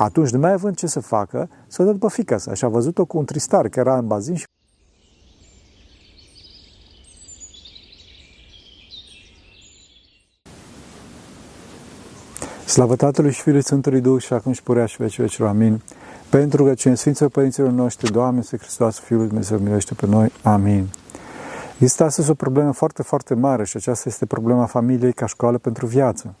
Atunci, nu mai având ce să facă, să dă după fica sa și a văzut-o cu un tristar care era în bazin și Slavă Tatălui și Fiului Sfântului Duh și acum și purea și vecii vecilor. Amin. Pentru că cine Sfinților Părinților noștri, Doamne, Să Hristos, Fiul lui Dumnezeu, miluiește pe noi. Amin. Este astăzi o problemă foarte, foarte mare și aceasta este problema familiei ca școală pentru viață.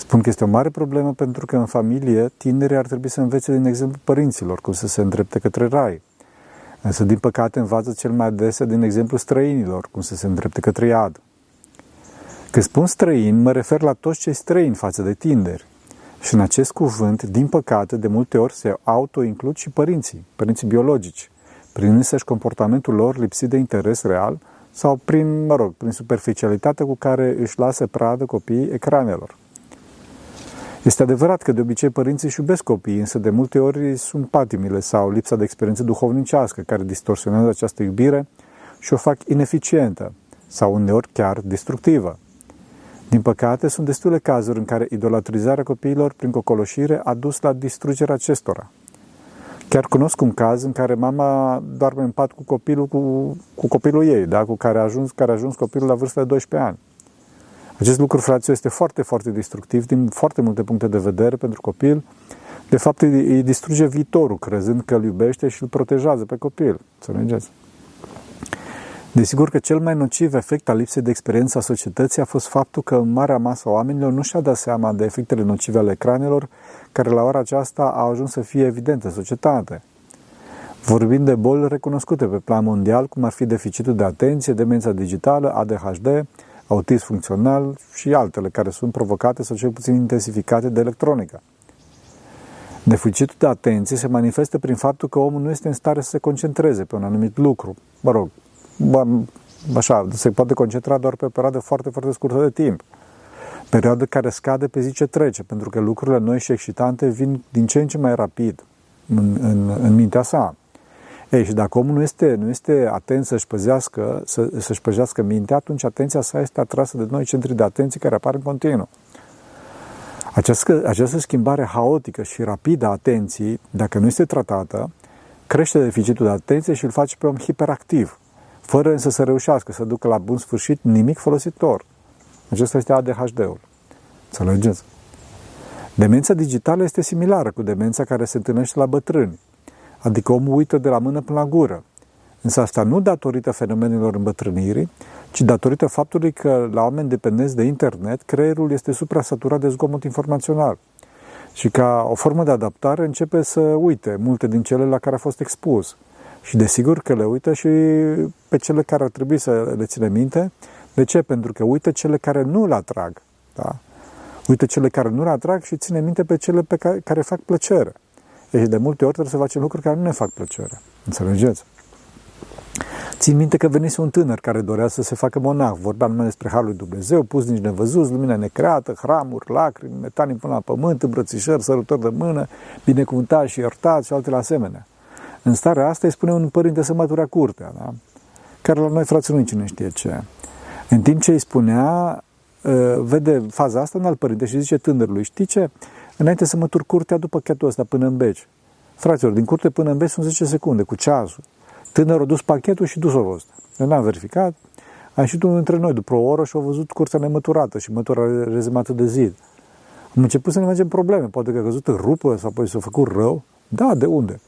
Spun că este o mare problemă pentru că în familie tinerii ar trebui să învețe din exemplu părinților cum să se îndrepte către rai. Însă, din păcate, învață cel mai adesea din exemplu străinilor cum să se îndrepte către iad. Când spun străin, mă refer la toți cei străini față de tineri. Și în acest cuvânt, din păcate, de multe ori se auto-includ și părinții, părinții biologici, prin însăși comportamentul lor lipsit de interes real sau prin, mă rog, prin superficialitatea cu care își lasă pradă copiii ecranelor. Este adevărat că de obicei părinții își iubesc copiii, însă de multe ori sunt patimile sau lipsa de experiență duhovnicească care distorsionează această iubire și o fac ineficientă sau uneori chiar destructivă. Din păcate, sunt destule cazuri în care idolatrizarea copiilor prin cocoloșire a dus la distrugerea acestora. Chiar cunosc un caz în care mama doarme în pat cu copilul, cu, cu copilul ei, da? cu care a, ajuns, care a ajuns copilul la vârsta de 12 ani. Acest lucru, fraților, este foarte, foarte destructiv din foarte multe puncte de vedere pentru copil. De fapt, îi distruge viitorul, crezând că îl iubește și îl protejează pe copil. Înțelegeți? Desigur că cel mai nociv efect al lipsei de experiență a societății a fost faptul că marea masă a oamenilor nu și-a dat seama de efectele nocive ale ecranelor, care la ora aceasta au ajuns să fie evidente în societate. Vorbim de boli recunoscute pe plan mondial, cum ar fi deficitul de atenție, demența digitală, ADHD, autism funcțional și altele care sunt provocate sau cel puțin intensificate de electronică. Deficitul de atenție se manifestă prin faptul că omul nu este în stare să se concentreze pe un anumit lucru. Mă rog, așa, se poate concentra doar pe o perioadă foarte, foarte scurtă de timp. Perioadă care scade pe zi ce trece, pentru că lucrurile noi și excitante vin din ce în ce mai rapid în, în, în mintea sa. Ei, și dacă omul nu este, nu este atent să-și păzească, să, să-și păzească mintea, atunci atenția sa este atrasă de noi centri de atenție care apar în continuu. Această, această schimbare haotică și rapidă a atenției, dacă nu este tratată, crește deficitul de atenție și îl face pe om hiperactiv, fără însă să reușească să ducă la bun sfârșit nimic folositor. Acesta este ADHD-ul. Înțelegeți? Demența digitală este similară cu demența care se întâlnește la bătrâni, adică omul uită de la mână până la gură. Însă asta nu datorită fenomenelor îmbătrânirii, ci datorită faptului că la oameni dependenți de internet, creierul este suprasaturat de zgomot informațional. Și ca o formă de adaptare începe să uite multe din cele la care a fost expus. Și desigur că le uită și pe cele care ar trebui să le ține minte. De ce? Pentru că uită cele care nu le atrag. Da? Uită cele care nu le atrag și ține minte pe cele pe care, care fac plăcere. Deci de multe ori trebuie să facem lucruri care nu ne fac plăcere. Înțelegeți? Țin minte că venise un tânăr care dorea să se facă monah. Vorbea numai despre Harul lui Dumnezeu, pus nici nevăzut, lumina necreată, hramuri, lacrimi, metanii până la pământ, îmbrățișări, sărutări de mână, binecuvântat și iertat și altele asemenea. În starea asta îi spune un părinte să mătura curtea, da? care la noi, frații, nu cine știe ce. În timp ce îi spunea, ă, vede faza asta în alt părinte și zice tânărului, știi ce? Înainte să mătur curtea după chetul ăsta până în beci. Fraților, din curte până în beci sunt 10 secunde, cu ceasul. Tânărul a dus pachetul și dus-o rost. Eu n-am verificat. Am ieșit unul dintre noi după o oră și au văzut curtea nemăturată și mătura rezemată de zid. Am început să ne facem probleme. Poate că a căzut în rupă sau poate s-a făcut rău. Da, de unde?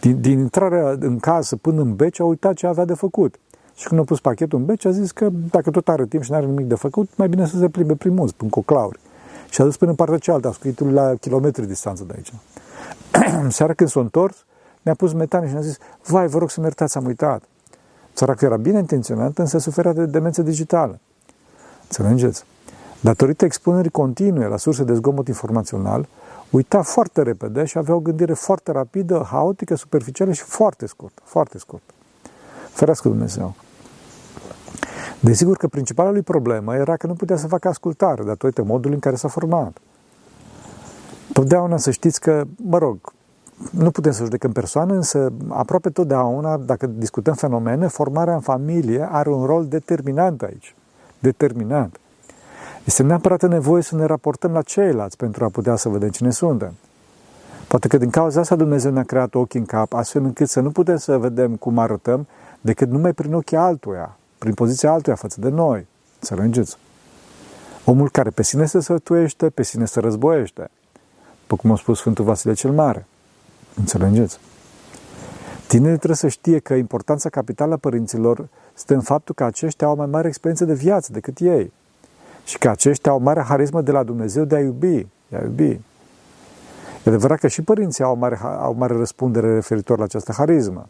Din, din intrarea în casă până în beci a uitat ce avea de făcut. Și când a pus pachetul în beci a zis că dacă tot are timp și nu are nimic de făcut, mai bine să se plimbe prin munți, prin coclauri. Și a dus până în partea cealaltă, a scuitul la kilometri distanță de aici. Seara când s-a întors, mi-a pus metane și mi-a zis, vai, vă rog să-mi iertați, am uitat. Săracul era bine intenționat, însă suferea de demență digitală. Înțelegeți? Datorită expunerii continue la surse de zgomot informațional, uita foarte repede și avea o gândire foarte rapidă, haotică, superficială și foarte scurtă, foarte scurtă. Ferească Dumnezeu. Desigur că principala lui problemă era că nu putea să facă ascultare datorită modului în care s-a format. Totdeauna să știți că, mă rog, nu putem să judecăm persoane, însă aproape totdeauna, dacă discutăm fenomene, formarea în familie are un rol determinant aici. Determinant. Este neapărat nevoie să ne raportăm la ceilalți pentru a putea să vedem cine suntem. Poate că din cauza asta Dumnezeu ne-a creat ochii în cap, astfel încât să nu putem să vedem cum arătăm decât numai prin ochii altuia, prin poziția altuia față de noi. Înțelegeți? Omul care pe sine se sătuiește, pe sine se războiește. După cum a spus Sfântul Vasile cel Mare. Înțelegeți? Tinerii trebuie să știe că importanța capitală a părinților stă în faptul că aceștia au o mai mare experiență de viață decât ei și că aceștia au o mare harismă de la Dumnezeu de a iubi, de a iubi. E adevărat că și părinții au o mare, au o mare răspundere referitor la această harismă,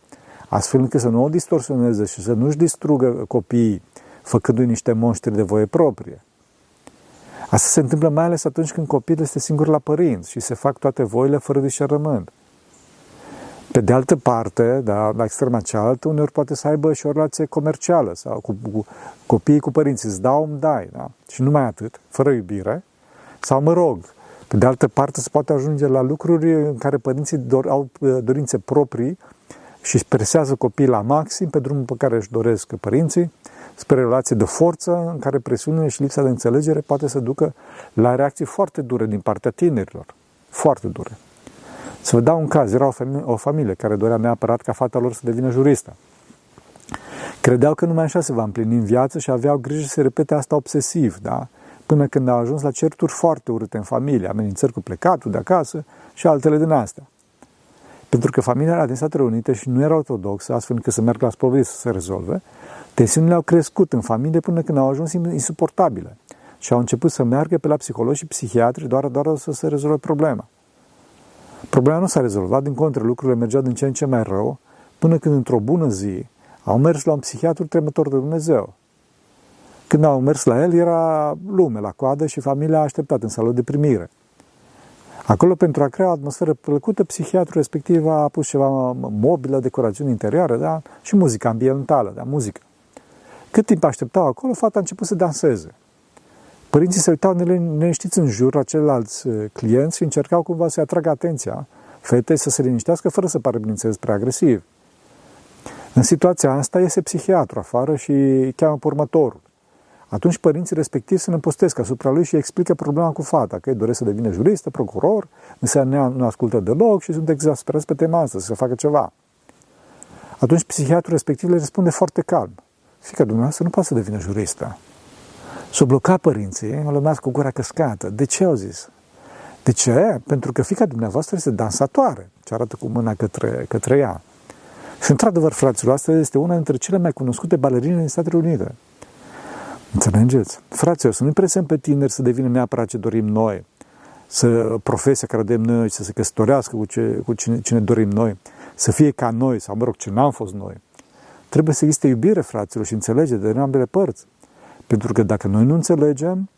astfel încât să nu o distorsioneze și să nu-și distrugă copiii făcându-i niște monștri de voie proprie. Asta se întâmplă mai ales atunci când copilul este singur la părinți și se fac toate voile fără discernământ. Pe de altă parte, da, la extrema cealaltă, uneori poate să aibă și o relație comercială sau cu, cu copiii cu părinții, îți dau, îmi dai, da? și numai atât, fără iubire, sau mă rog. Pe de altă parte, se poate ajunge la lucruri în care părinții dor, au uh, dorințe proprii și își presează copiii la maxim pe drumul pe care își doresc părinții, spre relații de forță în care presiunile și lipsa de înțelegere poate să ducă la reacții foarte dure din partea tinerilor. Foarte dure. Să vă dau un caz. Era o familie, o familie care dorea neapărat ca fata lor să devină juristă. Credeau că numai așa se va împlini în viață și aveau grijă să se repete asta obsesiv, da? Până când au ajuns la certuri foarte urâte în familie, amenințări cu plecatul de acasă și altele din astea. Pentru că familia era din Statele Unite și nu era ortodoxă, astfel încât să meargă la spovedie să se rezolve, tensiunile au crescut în familie până când au ajuns insuportabile și au început să meargă pe la psihologi și psihiatri doar, doar să se rezolve problema. Problema nu s-a rezolvat, din contră, lucrurile mergeau din ce în ce mai rău, până când într-o bună zi au mers la un psihiatru tremător de Dumnezeu. Când au mers la el, era lume la coadă și familia a așteptat în sală de primire. Acolo, pentru a crea o atmosferă plăcută, psihiatrul respectiv a pus ceva mobilă, decorațiuni interioare, da? și muzică ambientală, da? muzică. Cât timp așteptau acolo, fata a început să danseze. Părinții se uitau neliniștiți în jur la ceilalți uh, clienți și încercau cumva să-i atragă atenția fetei să se liniștească fără să pară, bineînțeles, prea agresiv. În situația asta iese psihiatru afară și cheamă pe următorul. Atunci părinții respectivi se năpostesc asupra lui și explică problema cu fata, că ei doresc să devină juristă, procuror, însă nu ascultă deloc și sunt exasperați pe tema asta, să se facă ceva. Atunci psihiatrul respectiv le răspunde foarte calm. Fica dumneavoastră nu poate să devină juristă. S-au blocat părinții, o lămați cu gura căscată. De ce au zis? De ce? Pentru că fica dumneavoastră este dansatoare, ce arată cu mâna către, către ea. Și într-adevăr, fraților, asta este una dintre cele mai cunoscute balerine din Statele Unite. Înțelegeți? Fraților, să nu presăm pe tineri să devină neapărat ce dorim noi, să profesia care dăm noi, să se căsătorească cu, ce, cu cine, cine dorim noi, să fie ca noi, sau mă rog, ce n-am fost noi. Trebuie să existe iubire, fraților, și înțelegere de ambele părți. Pentru că dacă noi nu înțelegem,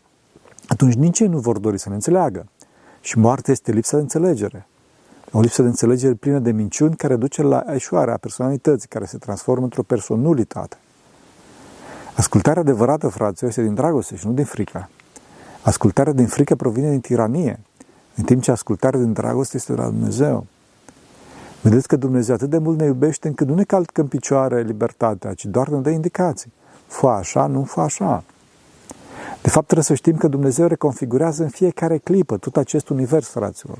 atunci nici ei nu vor dori să ne înțeleagă. Și moartea este lipsa de înțelegere. O lipsă de înțelegere plină de minciuni care duce la eșuarea personalității, care se transformă într-o personalitate. Ascultarea adevărată, fraților, este din dragoste și nu din frică. Ascultarea din frică provine din tiranie, în timp ce ascultarea din dragoste este de la Dumnezeu. Vedeți că Dumnezeu atât de mult ne iubește încât nu ne calcă în picioare libertatea, ci doar ne dă indicații. Fă așa, nu fă așa. De fapt, trebuie să știm că Dumnezeu reconfigurează în fiecare clipă tot acest univers, fraților.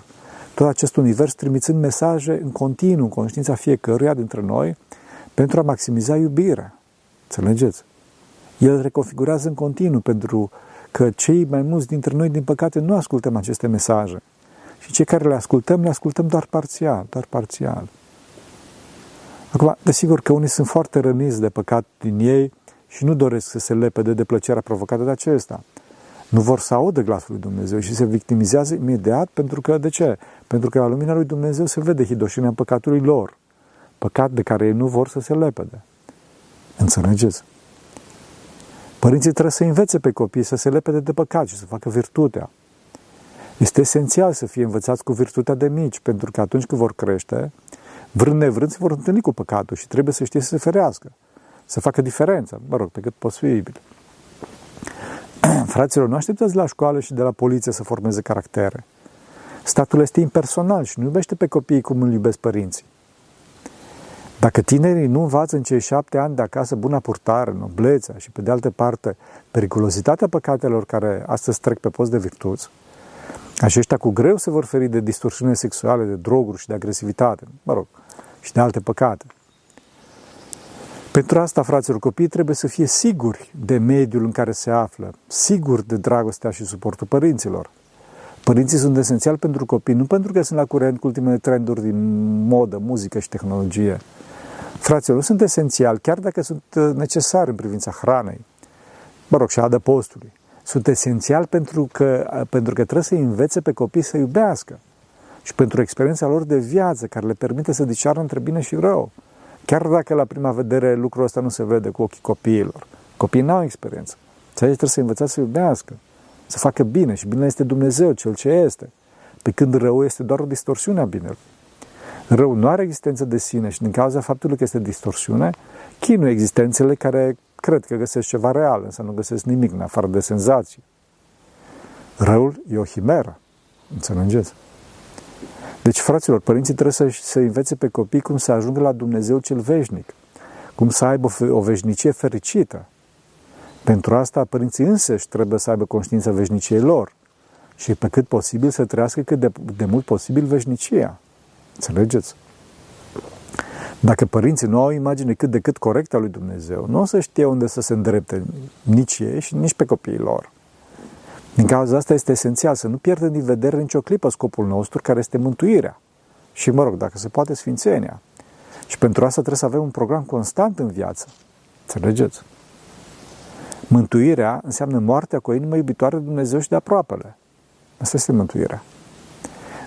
Tot acest univers trimițând mesaje în continuu în conștiința fiecăruia dintre noi pentru a maximiza iubirea. Înțelegeți? El reconfigurează în continuu pentru că cei mai mulți dintre noi, din păcate, nu ascultăm aceste mesaje. Și cei care le ascultăm, le ascultăm doar parțial, doar parțial. Acum, desigur că unii sunt foarte răniți de păcat din ei și nu doresc să se lepede de plăcerea provocată de acesta. Nu vor să audă glasul lui Dumnezeu și se victimizează imediat pentru că, de ce? Pentru că la lumina lui Dumnezeu se vede hidoșenia păcatului lor. Păcat de care ei nu vor să se lepede. Înțelegeți? Părinții trebuie să învețe pe copii să se lepede de păcat și să facă virtutea. Este esențial să fie învățați cu virtutea de mici, pentru că atunci când vor crește, vrând nevrând, se vor întâlni cu păcatul și trebuie să știe să se ferească, să facă diferența, mă rog, pe cât posibil. Fraților, nu așteptați la școală și de la poliție să formeze caractere. Statul este impersonal și nu iubește pe copiii cum îl iubesc părinții. Dacă tinerii nu învață în cei șapte ani de acasă buna purtare, noblețea și, pe de altă parte, periculozitatea păcatelor care astăzi trec pe post de virtuți, Aceștia cu greu se vor feri de distorsiune sexuale, de droguri și de agresivitate, mă rog, și de alte păcate. Pentru asta, fraților, copiii trebuie să fie siguri de mediul în care se află, siguri de dragostea și suportul părinților. Părinții sunt esențiali pentru copii, nu pentru că sunt la curent cu ultimele trenduri din modă, muzică și tehnologie. Fraților, nu sunt esențiali, chiar dacă sunt uh, necesari în privința hranei, mă rog, și a adăpostului. Sunt esențiali pentru că, uh, pentru că trebuie să învețe pe copii să iubească și pentru experiența lor de viață care le permite să discearnă între bine și rău. Chiar dacă la prima vedere lucrul ăsta nu se vede cu ochii copiilor. Copiii n-au experiență. Ți-ai trebuie să învățați să iubească, să facă bine și bine este Dumnezeu, Cel ce este. Pe când rău este doar o distorsiune a binelui. Rău nu are existență de sine și din cauza faptului că este distorsiune, chinuie existențele care cred că găsesc ceva real, însă nu găsesc nimic în afară de senzații. Răul e o himeră. Înțelegeți? Deci, fraților, părinții trebuie să, să învețe pe copii cum să ajungă la Dumnezeu cel veșnic, cum să aibă o veșnicie fericită. Pentru asta, părinții însăși trebuie să aibă conștiința veșniciei lor și pe cât posibil să trăiască cât de, de mult posibil veșnicia. Înțelegeți? Dacă părinții nu au o imagine cât de cât corectă a lui Dumnezeu, nu o să știe unde să se îndrepte nici ei și nici pe copiii lor. Din cauza asta este esențial să nu pierdem din vedere nicio clipă scopul nostru, care este mântuirea. Și, mă rog, dacă se poate, sfințenia. Și pentru asta trebuie să avem un program constant în viață. Înțelegeți? Mântuirea înseamnă moartea cu o inimă iubitoare de Dumnezeu și de aproapele. Asta este mântuirea.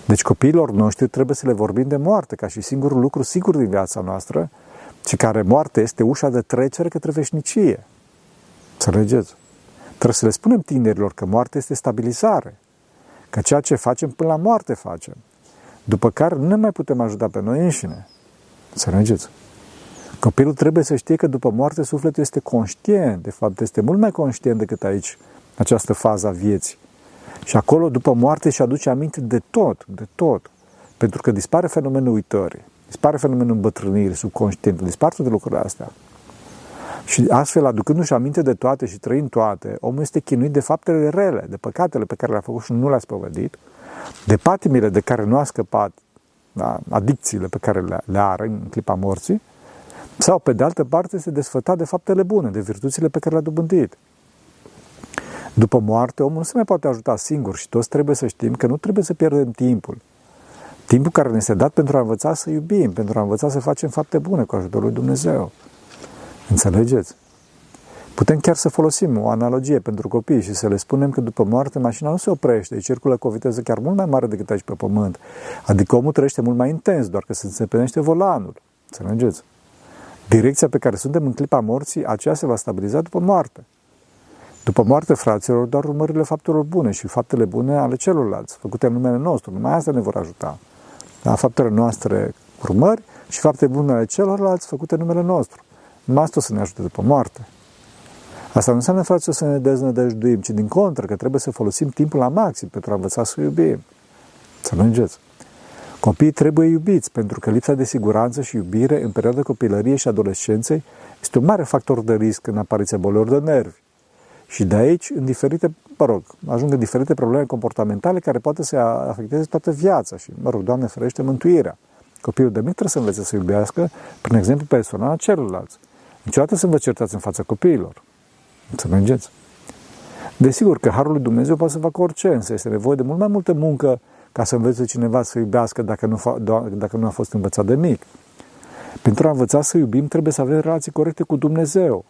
Deci copiilor noștri trebuie să le vorbim de moarte ca și singurul lucru sigur din viața noastră și care moarte este ușa de trecere către veșnicie. Înțelegeți? Trebuie să le spunem tinerilor că moartea este stabilizare, că ceea ce facem până la moarte facem, după care nu ne mai putem ajuta pe noi înșine. Înțelegeți? Copilul trebuie să știe că după moarte sufletul este conștient, de fapt este mult mai conștient decât aici, această fază a vieții. Și acolo, după moarte, și aduce aminte de tot, de tot. Pentru că dispare fenomenul uitării, dispare fenomenul îmbătrânirii subconștiente, dispar toate lucrurile astea. Și astfel, aducându-și aminte de toate și trăind toate, omul este chinuit de faptele rele, de păcatele pe care le-a făcut și nu le-a spovedit, de patimile de care nu a scăpat, da, adicțiile pe care le, le are în clipa morții, sau, pe de altă parte, este desfătat de faptele bune, de virtuțile pe care le-a dobândit. După moarte, omul nu se mai poate ajuta singur și toți trebuie să știm că nu trebuie să pierdem timpul. Timpul care ne este dat pentru a învăța să iubim, pentru a învăța să facem fapte bune cu ajutorul lui Dumnezeu. Înțelegeți? Putem chiar să folosim o analogie pentru copii și să le spunem că după moarte mașina nu se oprește, circulă cu o viteză chiar mult mai mare decât aici pe pământ. Adică omul trăiește mult mai intens, doar că se înțepenește volanul. Înțelegeți? Direcția pe care suntem în clipa morții, aceea se va stabiliza după moarte. După moarte, fraților, doar urmările faptelor bune și faptele bune ale celorlalți, făcute în numele nostru. Numai asta ne vor ajuta. La faptele noastre urmări și faptele bune ale celorlalți, făcute în numele nostru. Numai asta o să ne ajute după moarte. Asta nu înseamnă, fraților, să ne deznădăjduim, ci din contră, că trebuie să folosim timpul la maxim pentru a învăța să iubim. Să mergeți. Copiii trebuie iubiți, pentru că lipsa de siguranță și iubire în perioada copilăriei și adolescenței este un mare factor de risc în apariția bolilor de nervi. Și de aici, în diferite, mă rog, ajung în diferite probleme comportamentale care poate să afecteze toată viața și, mă rog, Doamne ferește, mântuirea. Copilul de mic trebuie să învețe să iubească, prin exemplu personal, celorlalți. Niciodată să vă certați în fața copiilor. Înțelegeți? Desigur că Harul lui Dumnezeu poate să facă orice, însă este nevoie de mult mai multă muncă ca să învețe cineva să iubească dacă nu, fa- dacă nu a fost învățat de mic. Pentru a învăța să iubim, trebuie să avem relații corecte cu Dumnezeu.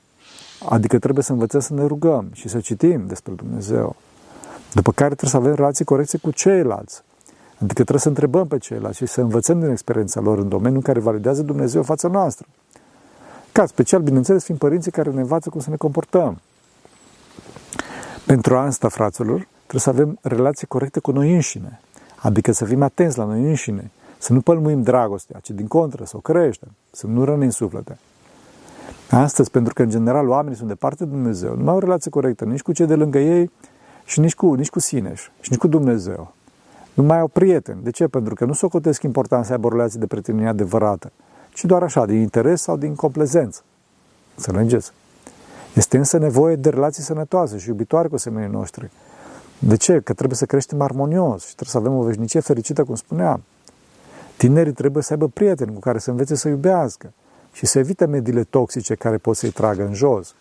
Adică trebuie să învățăm să ne rugăm și să citim despre Dumnezeu. După care trebuie să avem relații corecte cu ceilalți. Adică trebuie să întrebăm pe ceilalți și să învățăm din experiența lor în domeniul în care validează Dumnezeu fața noastră. Ca special, bineînțeles, fiind părinții care ne învață cum să ne comportăm. Pentru asta, fraților, trebuie să avem relații corecte cu noi înșine. Adică să fim atenți la noi înșine, să nu pălmuim dragostea, ci din contră, să o creștem, să nu rănim suflete. Astăzi, pentru că în general oamenii sunt departe de Dumnezeu, nu mai au o relație corectă nici cu cei de lângă ei și nici cu, nici cu sine și nici cu Dumnezeu. Nu mai au prieteni. De ce? Pentru că nu s-o cotesc important să aibă o relație de prietenie adevărată, ci doar așa, din interes sau din complezență. Înțelegeți? Este însă nevoie de relații sănătoase și iubitoare cu semenii noștri. De ce? Că trebuie să creștem armonios și trebuie să avem o veșnicie fericită, cum spuneam. Tinerii trebuie să aibă prieteni cu care să învețe să iubească și să evite mediile toxice care pot să-i tragă în jos.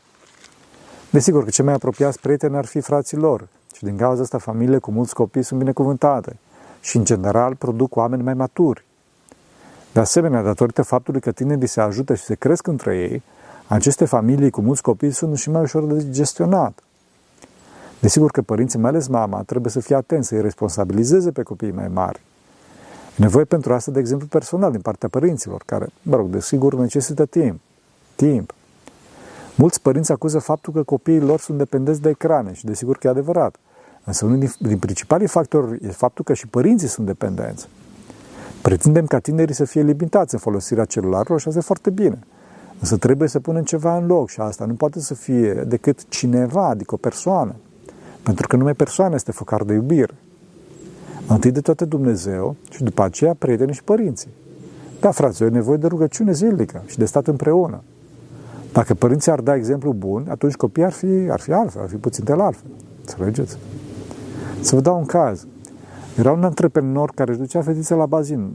Desigur că cei mai apropiați prieteni ar fi frații lor și din cauza asta familiile cu mulți copii sunt binecuvântate și în general produc oameni mai maturi. De asemenea, datorită faptului că tinerii se ajută și se cresc între ei, aceste familii cu mulți copii sunt și mai ușor de gestionat. Desigur că părinții, mai ales mama, trebuie să fie atenți, să-i responsabilizeze pe copiii mai mari. E nevoie pentru asta, de exemplu, personal din partea părinților, care, mă rog, desigur necesită timp. Timp. Mulți părinți acuză faptul că copiii lor sunt dependenți de ecrane și desigur că e adevărat. Însă unul din, din principalii factori e faptul că și părinții sunt dependenți. Pretindem ca tinerii să fie limitați în folosirea celularului și asta e foarte bine. Însă trebuie să punem ceva în loc și asta nu poate să fie decât cineva, adică o persoană. Pentru că numai persoana este focar de iubire. Întâi de toate Dumnezeu și după aceea prietenii și părinții. Da, fraților, e nevoie de rugăciune zilnică și de stat împreună. Dacă părinții ar da exemplu bun, atunci copiii ar fi, ar fi altfel, ar fi puțin de la altfel. Înțelegeți? Să vă dau un caz. Era un antreprenor care își ducea fetița la bazin.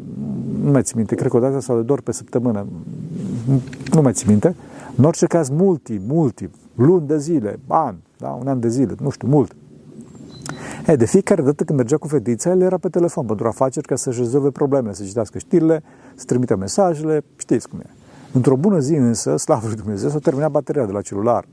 Nu mai țin minte, cred că o dată sau de doar pe săptămână. Nu mai țin minte. În orice caz, multi, multi, luni de zile, ani, da, un an de zile, nu știu, mult. E, de fiecare dată când mergea cu fetița, el era pe telefon pentru afaceri ca să-și rezolve problemele, să citească știrile, să trimită mesajele, știți cum e. Într-o bună zi însă, slavă lui Dumnezeu, s-a terminat bateria de la celular.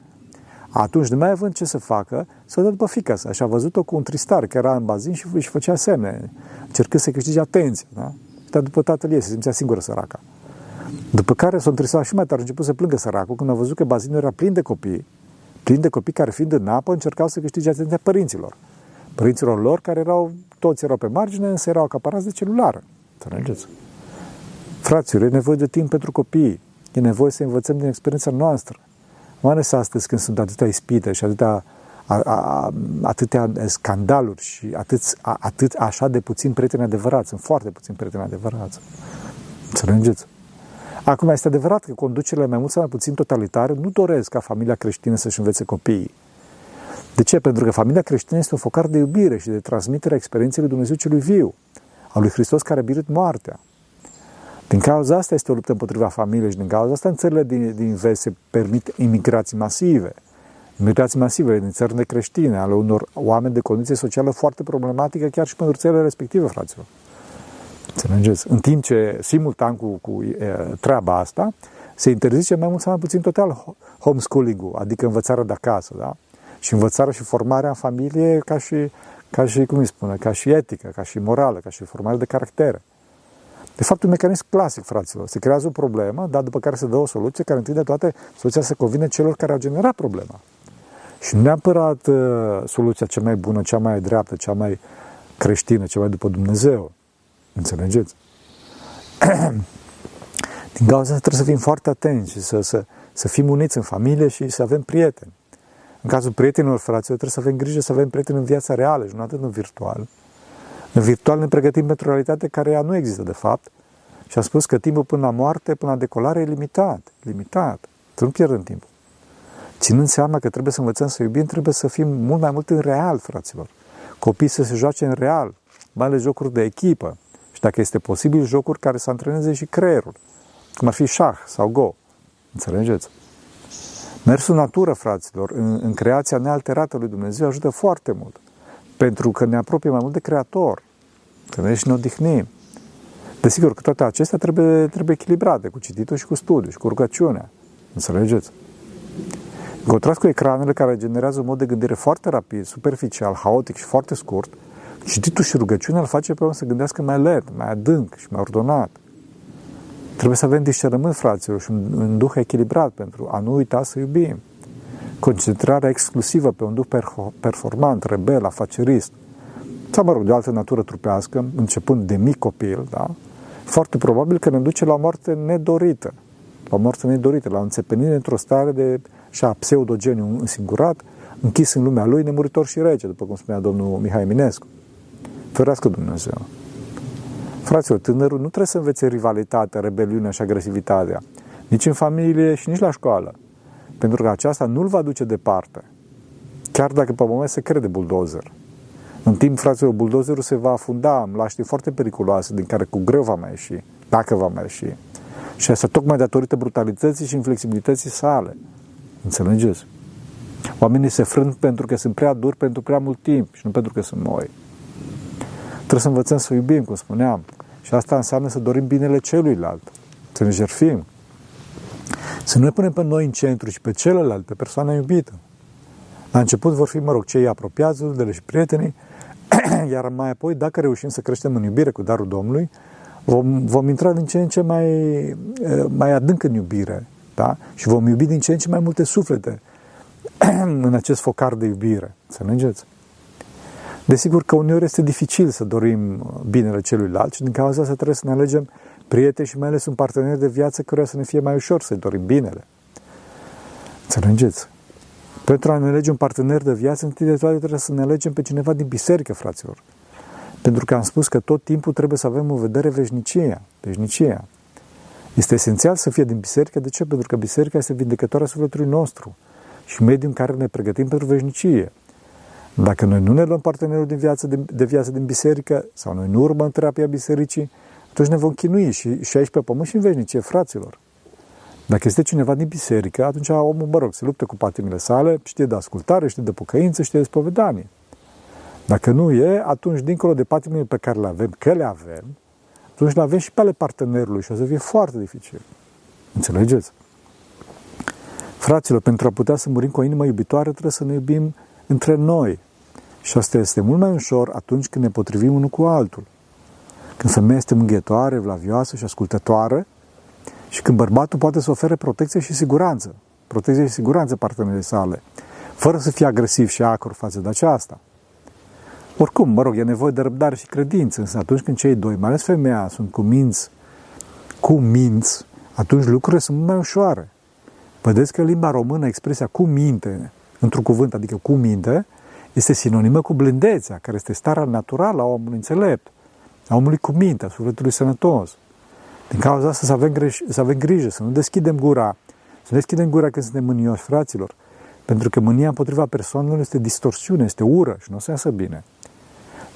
Atunci, de mai având ce să facă, s-a dat după fica sa și a văzut-o cu un tristar care era în bazin și își făcea semne, încercând să câștige atenție. Da? Dar după tatăl ei se simțea singură săraca. După care s-a întristat și mai tare, a început să plângă săracul când a văzut că bazinul era plin de copii, plin de copii care, fiind în apă, încercau să câștige atenția părinților. Părinților lor, care erau, toți erau pe margine, însă erau acaparați de celular. Înțelegeți? Fraților, e nevoie de timp pentru copii. E nevoie să învățăm din experiența noastră. Mai ales astăzi când sunt atâtea ispite și atâtea, a, a, atâtea scandaluri și atât, a, atât așa de puțin prieteni adevărați. Sunt foarte puțin prieteni adevărați. Înțelegeți? Acum, este adevărat că conducerile mai mult sau mai puțin totalitare nu doresc ca familia creștină să-și învețe copiii. De ce? Pentru că familia creștină este un focar de iubire și de transmitere a experienței lui Dumnezeu celui viu, a lui Hristos care a birit moartea. Din cauza asta este o luptă împotriva familiei și din cauza asta în țările din, din vest se permit imigrații masive. Imigrații masive din țări necreștine, ale unor oameni de condiție socială foarte problematică chiar și pentru țările respective, fraților. Înțelegeți? În timp ce, simultan cu, cu e, treaba asta, se interzice mai mult sau mai puțin total homeschooling-ul, adică învățarea de acasă, da? Și învățarea și formarea în familie ca și, ca și, cum îi spune, ca și etică, ca și morală, ca și formare de caractere. De fapt, un mecanism clasic, fraților. Se creează o problemă, dar după care se dă o soluție care, întâi de toate, soluția se convine celor care au generat problema. Și nu neapărat uh, soluția cea mai bună, cea mai dreaptă, cea mai creștină, cea mai după Dumnezeu. Înțelegeți? Din cauza asta trebuie să fim foarte atenți și să, să, să fim uniți în familie și să avem prieteni. În cazul prietenilor, fraților, trebuie să avem grijă să avem prieteni în viața reală și nu atât în virtual. În virtual ne pregătim pentru o realitate care ea nu există de fapt și am spus că timpul până la moarte, până la decolare e limitat. Limitat. Să nu pierdem timpul. Ținând seama că trebuie să învățăm să iubim, trebuie să fim mult mai mult în real, fraților. Copiii să se joace în real, mai ales jocuri de echipă. Și dacă este posibil, jocuri care să antreneze și creierul, cum ar fi șah sau go. Înțelegeți? Mersul natură, fraților, în, în creația nealterată lui Dumnezeu ajută foarte mult. Pentru că ne apropie mai mult de Creator. Că ne și ne odihnim. Desigur că toate acestea trebuie, trebuie echilibrate cu cititul și cu studiul și cu rugăciunea. Înțelegeți? În contrast cu ecranele care generează un mod de gândire foarte rapid, superficial, haotic și foarte scurt, cititul și rugăciunea îl face pe om să gândească mai lent, mai adânc și mai ordonat. Trebuie să avem discernământ, fraților, și un, un duh echilibrat pentru a nu uita să iubim concentrarea exclusivă pe un duh performant, rebel, afacerist, sau, mă rog, de o altă natură trupească, începând de mic copil, da? foarte probabil că ne duce la o moarte nedorită, la o moarte nedorită, la o înțepenire într-o stare de și-a pseudogeniu însingurat, închis în lumea lui, nemuritor și rece, după cum spunea domnul Mihai Eminescu. Ferească Dumnezeu! Fraților, tânărul nu trebuie să învețe rivalitatea, rebeliunea și agresivitatea, nici în familie și nici la școală. Pentru că aceasta nu-l va duce departe. Chiar dacă pe moment se crede buldozer. În timp, fraților, buldozerul se va afunda în laștii foarte periculoase, din care cu greu va mai ieși, dacă va mai ieși. Și asta tocmai datorită brutalității și inflexibilității sale. Înțelegeți? Oamenii se frâng pentru că sunt prea duri pentru prea mult timp și nu pentru că sunt moi. Trebuie să învățăm să iubim, cum spuneam. Și asta înseamnă să dorim binele celuilalt, să ne jerfim. Să nu ne punem pe noi în centru și pe celălalt, pe persoana iubită. La început vor fi, mă rog, cei apropiați, rudele și prietenii, iar mai apoi, dacă reușim să creștem în iubire cu darul Domnului, vom, vom intra din ce în ce mai, eh, mai adânc în iubire. Da? Și vom iubi din ce în ce mai multe suflete în acest focar de iubire. Înțelegeți? Desigur că uneori este dificil să dorim binele celuilalt și din cauza asta trebuie să ne alegem prieteni și mai ales un partener de viață căruia să ne fie mai ușor să-i dorim binele. Înțelegeți? Pentru a ne alege un partener de viață, întâi de toate trebuie să ne alegem pe cineva din biserică, fraților. Pentru că am spus că tot timpul trebuie să avem în vedere veșnicia. veșnicia. Este esențial să fie din biserică. De ce? Pentru că biserica este vindecătoarea sufletului nostru și mediul în care ne pregătim pentru veșnicie. Dacă noi nu ne luăm partenerul din viață, de, de viață din biserică sau noi nu urmăm terapia bisericii, atunci ne vom chinui și, și aici pe pământ și în veșnicie, fraților. Dacă este cineva din biserică, atunci omul, mă rog, se luptă cu patimile sale, știe de ascultare, știe de pocăință, știe de spovedanie. Dacă nu e, atunci, dincolo de patimile pe care le avem, că le avem, atunci le avem și pe ale partenerului și o să fie foarte dificil. Înțelegeți? Fraților, pentru a putea să murim cu o inimă iubitoare, trebuie să ne iubim între noi. Și asta este mult mai ușor atunci când ne potrivim unul cu altul. Când femeia este mânghietoare, vlavioasă și ascultătoare și când bărbatul poate să ofere protecție și siguranță. Protecție și siguranță partenerii sale, fără să fie agresiv și acru față de aceasta. Oricum, mă rog, e nevoie de răbdare și credință, însă atunci când cei doi, mai ales femeia, sunt cu minți, cu minți, atunci lucrurile sunt mult mai ușoare. Vedeți că limba română, expresia cu minte, într-un cuvânt, adică cu minte, este sinonimă cu blândețea, care este starea naturală a omului înțelept, a omului cu minte, a sufletului sănătos. Din cauza asta să avem, greș- să avem grijă, să nu deschidem gura, să nu deschidem gura când suntem mânioși, fraților, pentru că mânia împotriva persoanelor este distorsiune, este ură și nu o să iasă bine.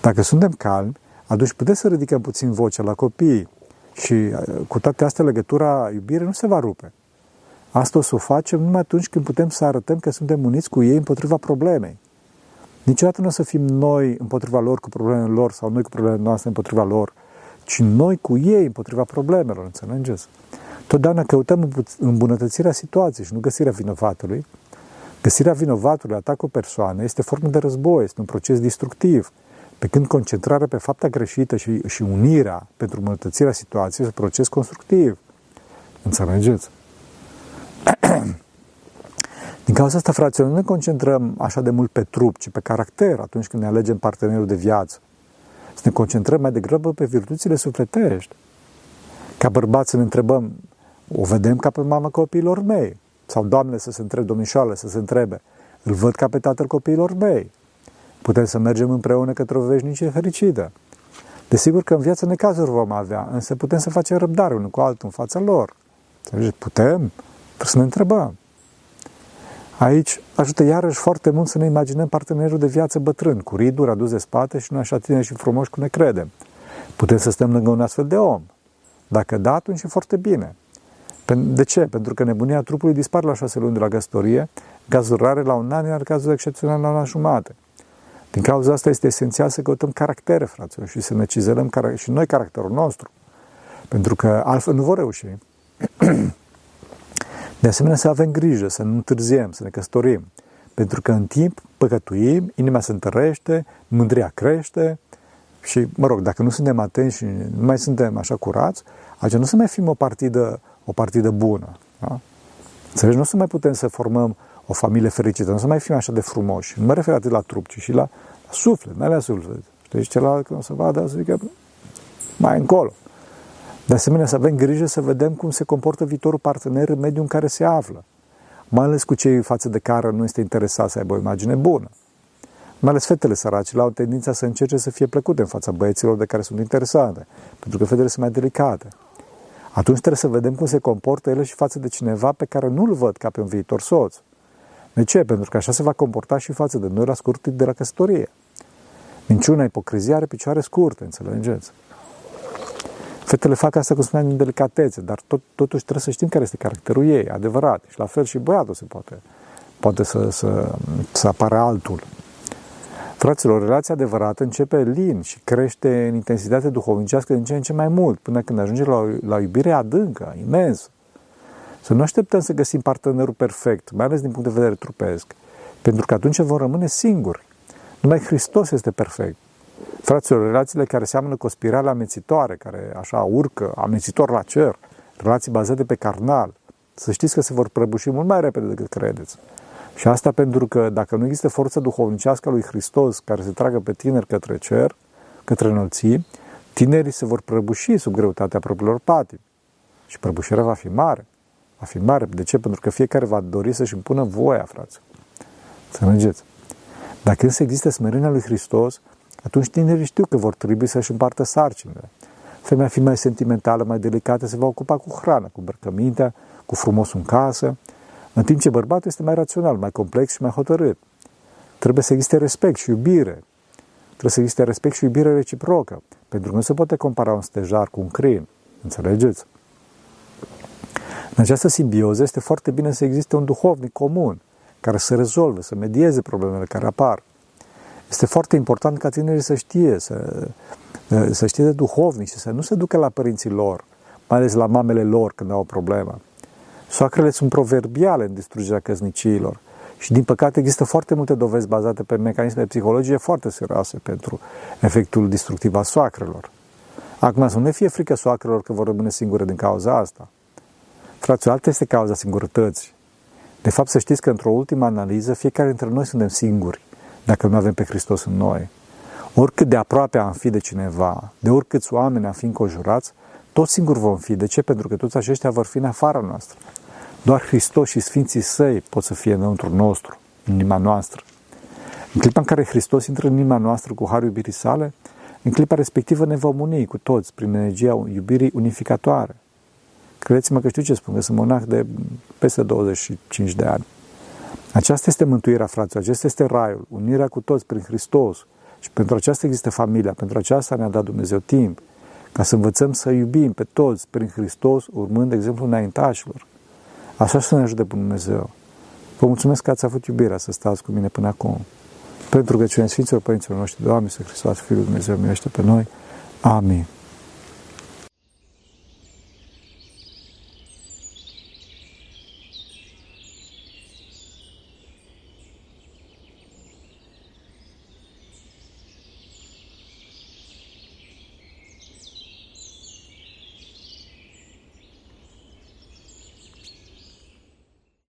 Dacă suntem calmi, atunci putem să ridicăm puțin vocea la copii și uh, cu toate astea legătura iubire nu se va rupe. Asta o să o facem numai atunci când putem să arătăm că suntem uniți cu ei împotriva problemei. Niciodată nu o să fim noi împotriva lor cu problemele lor sau noi cu problemele noastre împotriva lor, ci noi cu ei împotriva problemelor, înțelegeți? Totdeauna căutăm îmbunătățirea situației și nu găsirea vinovatului. Găsirea vinovatului, atacul persoane, este formă de război, este un proces destructiv. Pe când concentrarea pe fapta greșită și, și unirea pentru îmbunătățirea situației este un proces constructiv. Înțelegeți? Din cauza asta, fraților, nu ne concentrăm așa de mult pe trup, ci pe caracter atunci când ne alegem partenerul de viață. Să ne concentrăm mai degrabă pe virtuțile sufletești. Ca bărbați să ne întrebăm, o vedem ca pe mama copiilor mei. Sau doamne să se întrebe, domnișoarele să se întrebe, îl văd ca pe tatăl copiilor mei. Putem să mergem împreună către o veșnicie fericită. Desigur că în viață necazuri vom avea, însă putem să facem răbdare unul cu altul în fața lor. Putem? Trebuie să ne întrebăm. Aici ajută iarăși foarte mult să ne imaginăm partenerul de viață bătrân, cu riduri adus de spate și nu așa tine și frumoși cum ne credem. Putem să stăm lângă un astfel de om. Dacă da, atunci e foarte bine. De ce? Pentru că nebunia trupului dispare la șase luni de la căsătorie, cazuri rare la un an, iar cazuri excepționale la un an jumate. Din cauza asta este esențial să căutăm caractere, fraților, și să ne cizelăm și noi caracterul nostru. Pentru că altfel nu vor reuși. De asemenea, să avem grijă, să nu întârziem, să ne căsătorim. Pentru că în timp păcătuim, inima se întărește, mândria crește și, mă rog, dacă nu suntem atenți și nu mai suntem așa curați, atunci nu să mai fim o partidă, o partidă bună. Da? Înțelegi? Nu să mai putem să formăm o familie fericită, nu să mai fim așa de frumoși. Nu mă refer atât la trup, ci și la, la suflet, mai la suflet. Știi, celălalt când o să vadă, o să zică, mai încolo. De asemenea, să avem grijă să vedem cum se comportă viitorul partener în mediul în care se află, mai ales cu cei față de care nu este interesat să aibă o imagine bună. Mai ales fetele săraci au tendința să încerce să fie plăcute în fața băieților de care sunt interesate, pentru că fetele sunt mai delicate. Atunci trebuie să vedem cum se comportă ele și față de cineva pe care nu-l văd ca pe un viitor soț. De ce? Pentru că așa se va comporta și față de noi la scurt timp de la căsătorie. Minciuna, ipocrizia are picioare scurte, înțelegeți? Fetele fac asta, cum spuneam, în delicatețe, dar tot, totuși trebuie să știm care este caracterul ei, adevărat. Și la fel și băiatul se poate, poate să, să, să apară altul. Fraților, relația adevărată începe lin și crește în intensitate duhovnicească din ce în ce mai mult, până când ajunge la, la iubire adâncă, imensă. Să nu așteptăm să găsim partenerul perfect, mai ales din punct de vedere trupesc, pentru că atunci vom rămâne singuri. Numai Hristos este perfect. Fraților, relațiile care seamănă cu o spirală amețitoare, care așa urcă, amețitor la cer, relații bazate pe carnal, să știți că se vor prăbuși mult mai repede decât credeți. Și asta pentru că dacă nu există forța duhovnicească a lui Hristos care se tragă pe tineri către cer, către înălții, tinerii se vor prăbuși sub greutatea propriilor patii. Și prăbușirea va fi mare. Va fi mare. De ce? Pentru că fiecare va dori să-și impună voia, frate. Să mergeți. Dacă însă există smerenia lui Hristos, atunci tinerii știu că vor trebui să-și împartă sarcinile. Femeia fi mai sentimentală, mai delicată, se va ocupa cu hrana, cu îmbrăcămintea, cu frumosul în casă, în timp ce bărbatul este mai rațional, mai complex și mai hotărât. Trebuie să existe respect și iubire. Trebuie să existe respect și iubire reciprocă, pentru că nu se poate compara un stejar cu un crin. Înțelegeți? În această simbioză este foarte bine să existe un duhovnic comun, care să rezolve, să medieze problemele care apar. Este foarte important ca tinerii să știe, să, să știe de duhovnici și să nu se ducă la părinții lor, mai ales la mamele lor când au o problemă. Soacrele sunt proverbiale în distrugerea căsniciilor și, din păcate, există foarte multe dovezi bazate pe mecanisme psihologice foarte serioase pentru efectul destructiv al soacrelor. Acum, să nu ne fie frică soacrelor că vor rămâne singure din cauza asta. Fraților, alta este cauza singurătății. De fapt, să știți că într-o ultimă analiză, fiecare dintre noi suntem singuri, dacă nu avem pe Hristos în noi. Oricât de aproape am fi de cineva, de oricâți oameni am fi înconjurați, toți singuri vom fi. De ce? Pentru că toți aceștia vor fi în afara noastră. Doar Hristos și Sfinții Săi pot să fie înăuntru nostru, în inima noastră. În clipa în care Hristos intră în inima noastră cu harul iubirii sale, în clipa respectivă ne vom uni cu toți prin energia iubirii unificatoare. Credeți-mă că știu ce spun, că sunt monah de peste 25 de ani. Aceasta este mântuirea, fraților, acesta este raiul, unirea cu toți prin Hristos. Și pentru aceasta există familia, pentru aceasta ne-a dat Dumnezeu timp, ca să învățăm să iubim pe toți prin Hristos, urmând exemplul înaintașilor. Așa să ne ajute pe Dumnezeu. Vă mulțumesc că ați avut iubirea să stați cu mine până acum. Pentru că cine Sfinților Părinților noștri, Doamne, să Hristos, Fiul Dumnezeu, miluiește pe noi. Amin.